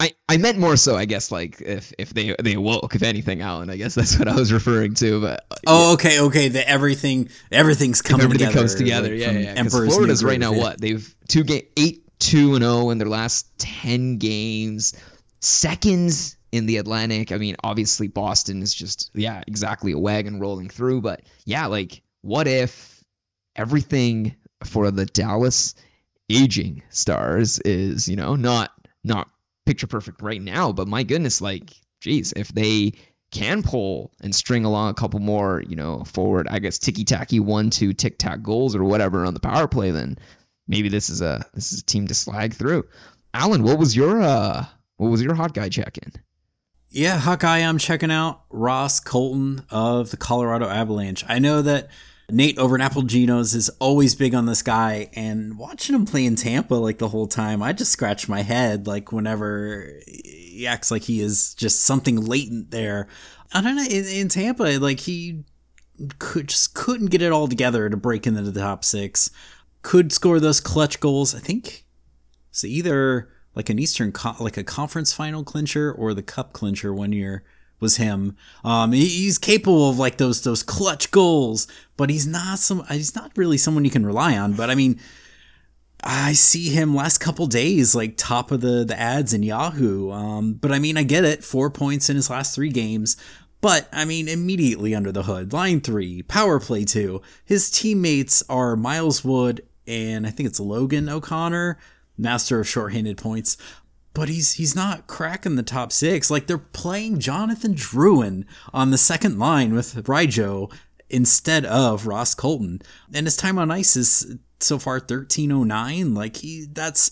S1: I I meant more so, I guess, like if if they they awoke, if anything, Allen. I guess [LAUGHS] that's what I was referring to. But
S2: oh, okay, okay. The everything, everything's coming
S1: everything
S2: together.
S1: comes together.
S2: like,
S1: yeah, yeah. Because
S2: Emperor's
S1: Florida's right now
S2: Yeah.
S1: what? They've two game eight two and zero in their last ten games. second in the Atlantic. I mean, obviously Boston is just yeah, exactly a wagon rolling through, but yeah, like what if everything for the Dallas aging stars is, you know, not not picture perfect right now, but my goodness, like geez, if they can pull and string along a couple more, you know, forward, I guess ticky tacky one, two tick tack goals or whatever on the power play, then maybe this is a this is a team to slag through. Allen, what was your uh what was your hot guy check in?
S2: Yeah, Hawkeye, I'm checking out Ross Colton of the Colorado Avalanche. I know that Nate over in Apple Genos is always big on this guy, and watching him play in Tampa like the whole time, I just scratch my head like whenever he acts like he is just something latent there. I don't know in, in Tampa, like he could just couldn't get it all together to break into the top six. Could score those clutch goals. I think it's either like an Eastern, like a conference final clincher or the cup clincher one year was him. Um, he's capable of like those those clutch goals, but he's not some. He's not really someone you can rely on. But I mean, I see him last couple days like top of the the ads in Yahoo. Um, but I mean, I get it. Four points in his last three games. But I mean, immediately under the hood, line three, power play two. His teammates are Miles Wood and I think it's Logan O'Connor master of shorthanded points. But he's he's not cracking the top six. Like they're playing Jonathan Drouin on the second line with Rijo instead of Ross Colton. And his time on ice is so far 1309. Like he that's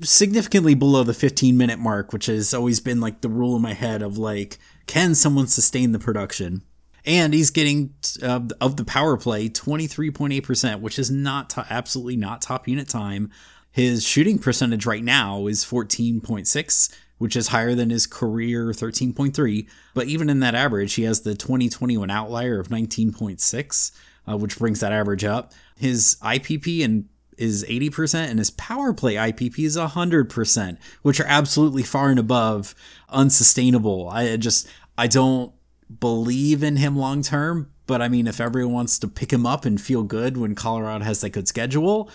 S2: significantly below the 15 minute mark, which has always been like the rule in my head of like, can someone sustain the production? And he's getting uh, of the power play 23.8%, which is not to- absolutely not top unit time. His shooting percentage right now is 14.6, which is higher than his career 13.3. But even in that average, he has the 2021 outlier of 19.6, uh, which brings that average up. His IPP and is 80% and his power play IPP is 100%, which are absolutely far and above unsustainable. I just I don't believe in him long term, but I mean if everyone wants to pick him up and feel good when Colorado has that good schedule,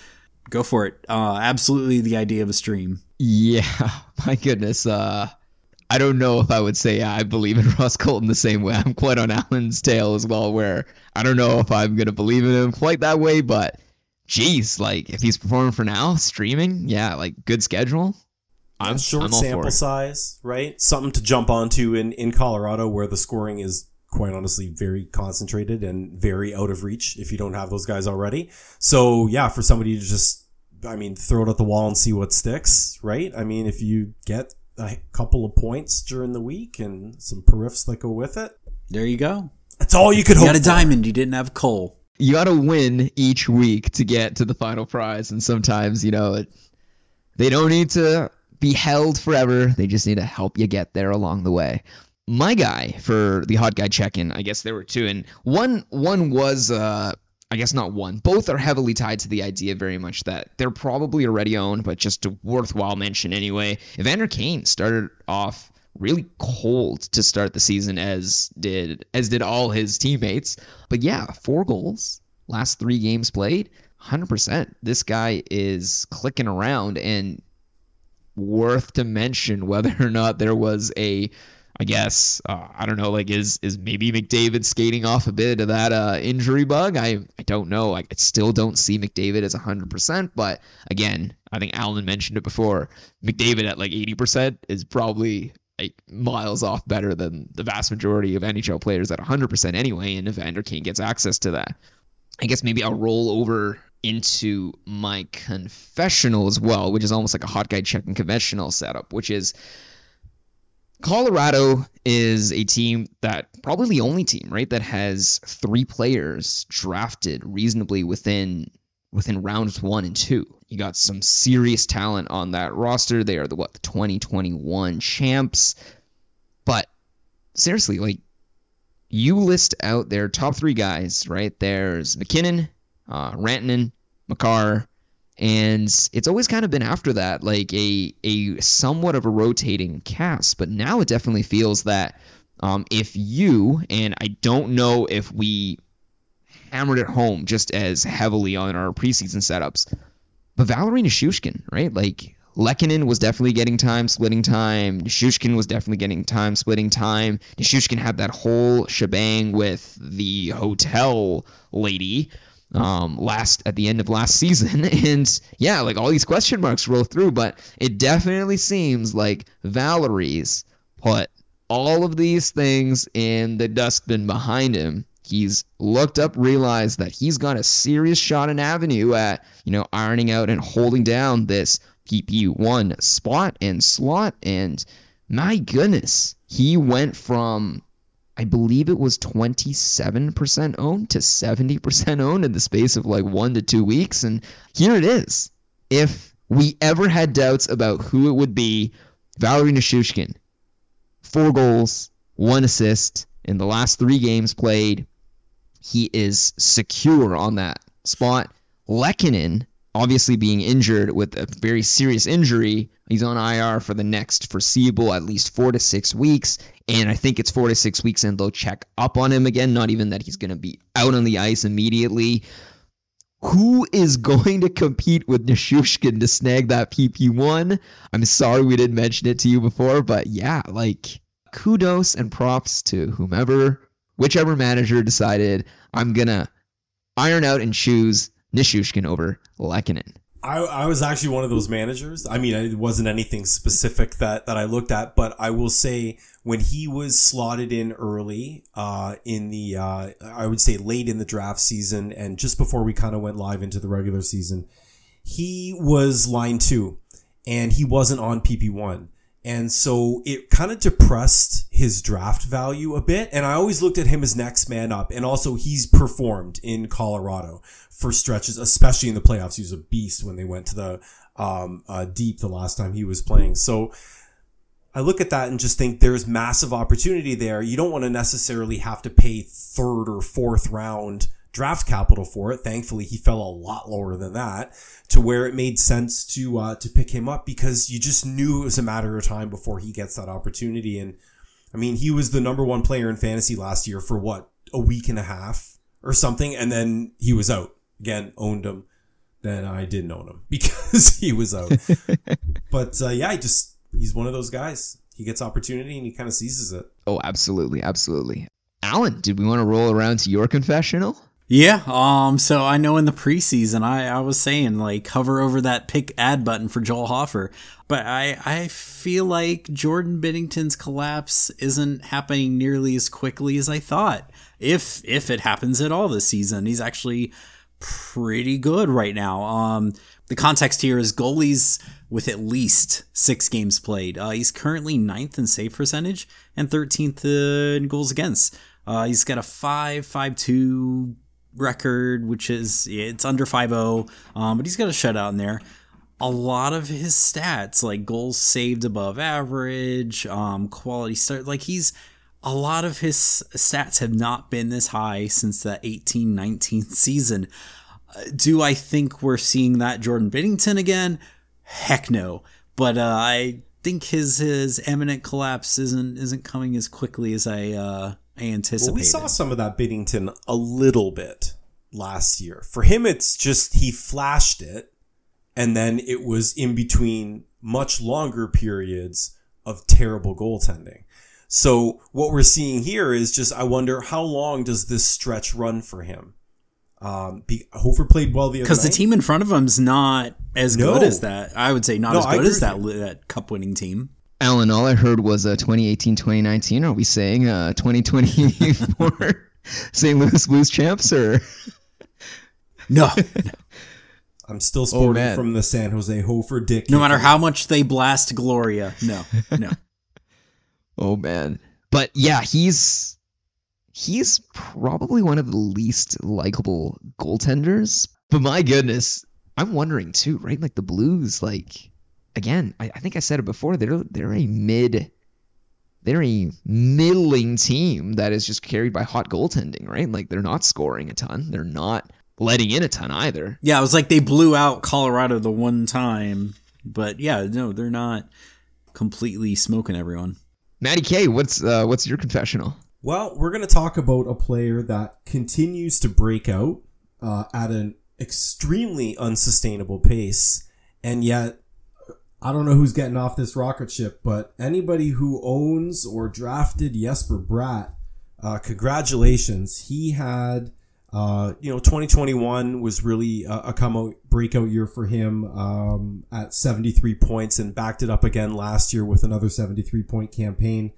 S2: go for it. Uh, absolutely the idea of a stream.
S1: Yeah, [LAUGHS] my goodness. Uh, I don't know if I would say I believe in [LAUGHS] Ross Colton the same way. I'm quite on Allen's tail as well, where I don't know if I'm gonna believe in him quite that way, but geez, like if he's performing for now, streaming, yeah, like good schedule.
S3: I'm, short I'm sample size, right? Something to jump onto in in Colorado where the scoring is quite honestly very concentrated and very out of reach if you don't have those guys already. So yeah, for somebody to just, I mean, throw it at the wall and see what sticks, right? I mean, if you get a couple of points during the week and some periffs that go with it,
S2: there you go.
S3: That's all you could
S2: you
S3: hope.
S2: got a
S3: for.
S2: diamond, you didn't have coal.
S1: You got to win each week to get to the final prize, and sometimes you know it, they don't need to be held forever. They just need to help you get there along the way my guy for the hot guy check-in. I guess there were two, and one one was uh, I guess not one. Both are heavily tied to the idea very much that they're probably already owned, but just a worthwhile mention anyway. Evander Kane started off really cold to start the season as did as did all his teammates. But yeah, four goals, last 3 games played, 100%. This guy is clicking around and worth to mention whether or not there was a I guess uh, I don't know. Like, is is maybe McDavid skating off a bit of that uh, injury bug? I I don't know. I, still don't see McDavid as hundred percent. But again, I think Allen mentioned it before. McDavid at like eighty percent is probably like miles off better than the vast majority of NHL players at hundred percent anyway. And Evander Kane gets access to that, I guess maybe I'll roll over into my confessional as well, which is almost like a hot guy checking conventional setup, which is Colorado is a team that probably the only team, right, that has three players drafted reasonably within within rounds one and two. You got some serious talent on that roster. They are the what the 2021 champs. But seriously, like you list out their top three guys, right? There's MacKinnon, uh, Rantanen, Makar, and it's always kind of been after that like a a somewhat of a rotating cast but now it definitely feels that um, if you and i don't know if we hammered it home just as heavily on our preseason setups but Valeri Nichushkin, right like Lehkonen was definitely getting time, splitting time. Nichushkin was definitely getting time, splitting time. Nichushkin had that whole shebang with the hotel lady um, last at the end of last season, [LAUGHS] and yeah, like all these question marks roll through. But it definitely seems like Valeri's put all of these things in the dustbin behind him. He's looked up, realized that he's got a serious shot and avenue at, you know, ironing out and holding down this PP1 spot and slot. And my goodness, he went from, I believe it was 27% owned to 70% owned in the space of like one to two weeks. And here it is. If we ever had doubts about who it would be, Valeri Nichushkin, four goals, one assist in the last three games played. He is secure on that spot. Lehkonen, obviously being injured with a very serious injury, he's on IR for the next foreseeable at least four to six weeks. And I think it's four to six weeks, and they'll check up on him again. Not even that he's going to be out on the ice immediately. Who is going to compete with Nichushkin to snag that PP1? I'm sorry we didn't mention it to you before, but yeah, like kudos and props to whomever, whichever manager decided I'm gonna iron out and choose Nichushkin over Lehkonen.
S3: I, I was actually one of those managers. I mean, it wasn't anything specific that, that I looked at, but I will say when he was slotted in early, uh, in the, uh, I would say late in the draft season and just before we kind of went live into the regular season, he was line two and he wasn't on PP1. And so it kind of depressed his draft value a bit. And I always looked at him as next man up. And also he's performed in Colorado for stretches, especially in the playoffs. He was a beast when they went to the, um, uh, deep the last time he was playing. So I look at that and just think there's massive opportunity there. You don't want to necessarily have to pay third or fourth round draft capital for it. Thankfully, he fell a lot lower than that to where it made sense to uh, to pick him up because you just knew it was a matter of time before he gets that opportunity. And I mean, he was the number one player in fantasy last year for what a week and a half or something, and then he was out again. Owned him. Then I didn't own him [LAUGHS] because he was out. [LAUGHS] but uh, yeah, I just he's one of those guys. He gets opportunity and he kind of seizes it.
S1: Oh, absolutely, absolutely. Allen, did we want to roll around to your confessional?
S2: Yeah, um, so I know in the preseason I, I was saying like hover over that pick ad button for Joel Hofer. But I I feel like Jordan Binnington's collapse isn't happening nearly as quickly as I thought. If if it happens at all this season. He's actually pretty good right now. Um the context here is goalies with at least six games played. Uh, he's currently ninth in save percentage and 13th in goals against. Uh, he's got a 5 5 2 record, which is it's under 5-0, um, but he's got a shutout in there. A lot of his stats, like goals saved above average, um, quality start, like he's a lot of his stats have not been this high since the 18-19 [LAUGHS] season. Uh, do I think we're seeing that Jordan Binnington again? Heck no. But uh, I think his his imminent collapse isn't isn't coming as quickly as I uh, I anticipated.
S3: Well, we saw some of that Binnington a little bit last year. For him, it's just he flashed it, and then it was in between much longer periods of terrible goaltending. So what we're seeing here is just I wonder how long does this stretch run for him? Um, be, Hofer played well the other
S2: because the team in front of him is not as
S3: No.
S2: good as that. I would say not
S3: No,
S2: as good as that that cup winning team.
S1: Allen, all I heard was uh, 2018, 2019. Are we saying uh, 2024 St. [LAUGHS] Louis Blues champs or?
S2: No, [LAUGHS]
S3: I'm still sporting
S1: man.
S3: from the San Jose Hofer Dick.
S2: no matter how much they blast Gloria, no, no. [LAUGHS]
S1: Oh man. But yeah, he's he's probably one of the least likable goaltenders. But my goodness, I'm wondering too, right? Like the Blues, like again, I, I think I said it before, they're they're a mid they're a middling team that is just carried by hot goaltending, right? Like they're not scoring a ton. They're not letting in a ton either.
S2: Yeah, it was like they blew out Colorado the one time, but yeah, no, they're not completely smoking everyone.
S1: Matty K, what's uh, what's your confessional?
S3: Well, we're going to talk about a player that continues to break out uh, at an extremely unsustainable pace, and yet I don't know who's getting off this rocket ship, but anybody who owns or drafted Jesper Bratt, uh, congratulations. He had, uh, you know, 2021 was really a, a come out breakout year for him um, at 73 points and backed it up again last year with another 73 point campaign.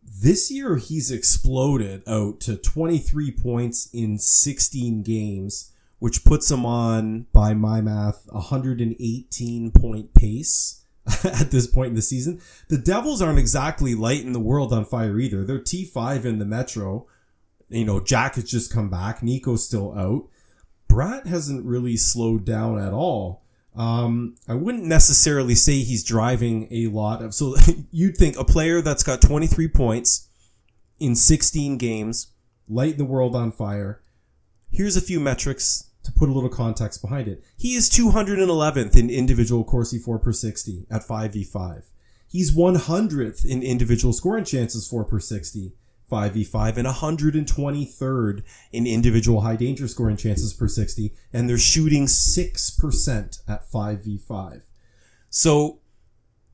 S3: This year, he's exploded out to 23 points in 16 games, which puts him on, by my math, 118 point pace [LAUGHS] at this point in the season. The Devils aren't exactly lighting the world on fire either. They're T5 in the Metro. You know, Jack has just come back. Nico's still out. Bratt hasn't really slowed down at all. Um, I wouldn't necessarily say he's driving a lot of. So [LAUGHS] you'd think a player that's got 23 points in 16 games, light the world on fire. Here's a few metrics to put a little context behind it. He is 211th in individual Corsi 4 per 60 at 5v5. He's 100th in individual scoring chances 4 per 60, 5v5, and 123rd in individual high danger scoring chances per 60, and they're shooting 6% at 5v5. So,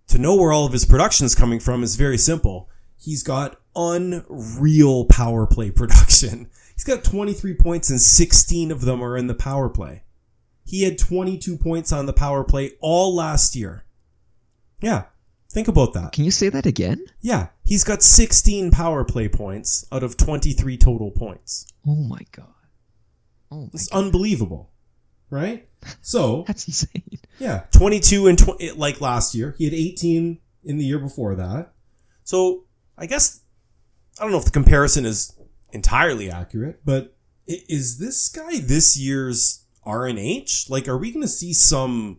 S3: to know where all of his production is coming from is very simple. He's got unreal power play [LAUGHS] production. He's got 23 points and 16 of them are in the power play. He had 22 points on the power play all last year. Yeah, think about that.
S1: Can you say that again?
S3: Yeah, he's got 16 power play points out of 23 total points.
S1: Oh my god. Oh my
S3: It's
S1: god.
S3: unbelievable, right? So, [LAUGHS]
S1: That's insane.
S3: yeah, 22 and 20, like last year. He had 18 in the year before that. So, I guess, I don't know if the comparison is entirely accurate, but is this guy this year's RNH? Like, are we going to see some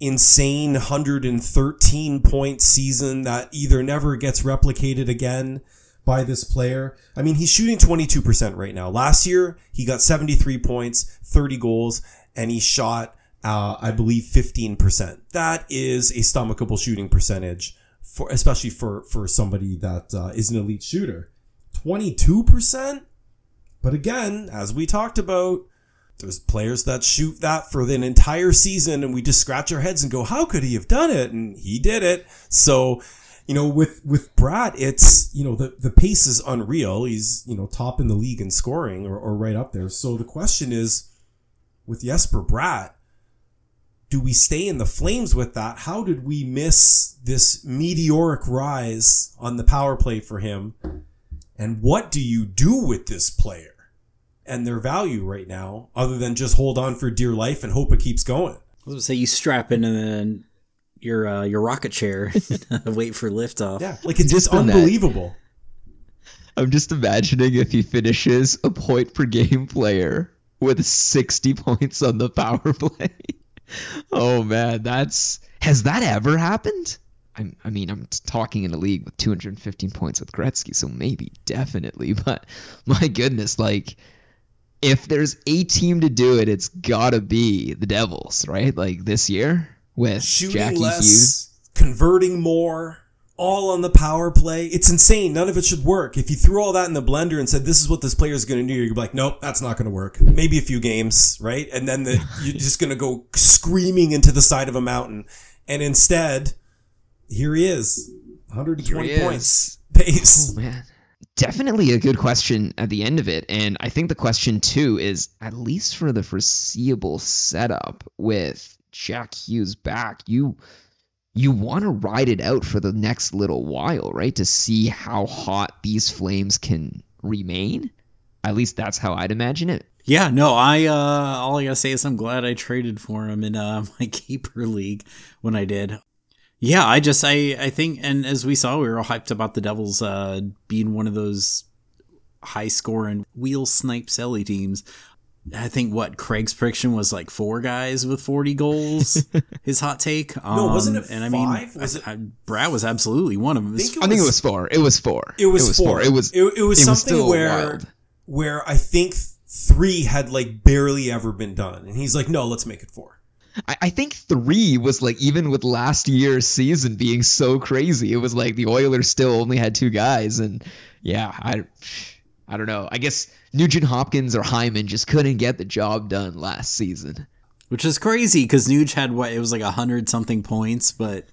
S3: insane 113 point season that either never gets replicated again by this player? I mean, he's shooting 22% right now. Last year, he got 73 points, 30 goals, and he shot, uh, I believe, 15%. That is a stomachable shooting percentage for, especially for, for somebody that uh, is an elite shooter. 22%? But again, as we talked about, there's players that shoot that for an entire season and we just scratch our heads and go, how could he have done it? And he did it. So, you know, with, with Bratt, it's, you know, the, the pace is unreal. He's, you know, top in the league in scoring or, or right up there. So the question is with Jesper Bratt, do we stay in the flames with that? How did we miss this meteoric rise on the power play for him? And what do you do with this player and their value right now, other than just hold on for dear life and hope it keeps going?
S2: I was gonna say you strap in and then your uh, your rocket chair, [LAUGHS] and wait for liftoff.
S3: Yeah, like it's
S1: Just
S3: just
S1: on that.
S3: unbelievable.
S1: I'm just imagining if he finishes a point per game player with 60 points on the power [LAUGHS] play. oh man, that's has that ever happened? I'm, I mean, I'm talking in a league with 215 points with Gretzky, so maybe, definitely. [LAUGHS] But my goodness, like, if there's a team to do it, it's gotta be the Devils, right? Like this year with
S3: Shooting
S1: Jackie
S3: less,
S1: Hughes.
S3: converting more, all on the power play. It's insane. None of it should work. If you threw all that in the blender and said, this is what this player is going to do, you'd be like, nope, that's not going to work. Maybe a few games, right? And then the, [LAUGHS] you're just going to go screaming into the side of a mountain. And instead, here he is. 120
S1: he
S3: points.
S1: is.
S3: Pace.
S1: Oh man. Definitely a good question at the end of it. And I think the question too is at least for the foreseeable setup with Jack Hughes back, you you want to ride it out for the next little while, right? To see how hot these flames can remain. At least that's how I'd imagine it.
S2: Yeah, no, I uh all I gotta say is I'm glad I traded for him in uh [LAUGHS] my keeper league when I did. Yeah, I just I I think and as we saw we were all hyped about the Devils uh being one of those high scoring wheel snipe selly teams. I think what Craig's prediction was like four guys with 40 goals. [LAUGHS] his hot take. Um,
S3: No, wasn't it
S2: And I mean,
S3: five? Was
S2: I- I- Bratt was absolutely one of them.
S3: think
S1: I think it was four. It was four.
S3: It was, four.
S1: It was
S3: it, it was
S1: it was
S3: something
S1: still
S3: where
S1: wild.
S3: where I think three had like barely ever been done, and he's like, no, let's make it four.
S1: I, I think three was like even with last year's season being so crazy, it was like the Oilers still only had two guys, and yeah, I, I don't know. I guess Nugent Hopkins or Hyman just couldn't get the job done last season.
S2: which is crazy because Nuge had what it was like a hundred something points, but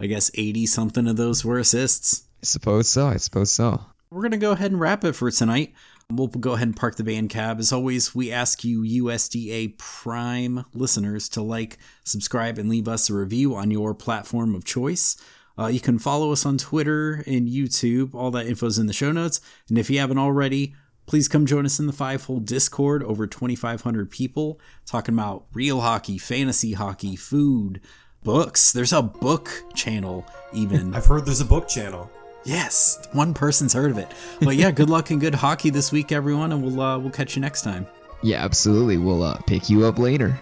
S2: I guess eighty something of those were assists.
S1: I suppose so. I suppose so.
S2: We're gonna go ahead and wrap it for tonight. We'll go ahead and park the van cab. As always, we ask you USDA Prime listeners to like, subscribe, and leave us a review on your platform of choice. Uh, you can follow us on Twitter and YouTube. All that info is in the show notes. And if you haven't already, please come join us in the Five Hole Discord. Over 2,500 people talking about real hockey, fantasy hockey, food, books. There's a book channel even.
S3: I've heard there's a book channel.
S2: Yes, one person's heard of it. But yeah, good [LAUGHS] luck and good hockey this week, everyone, and we'll uh, we'll catch you next time.
S1: Yeah, absolutely. We'll uh, pick you up later.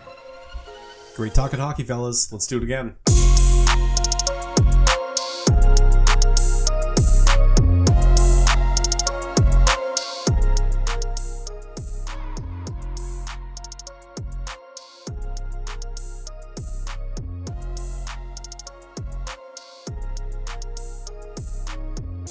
S3: Great talking hockey, fellas. Let's do it again.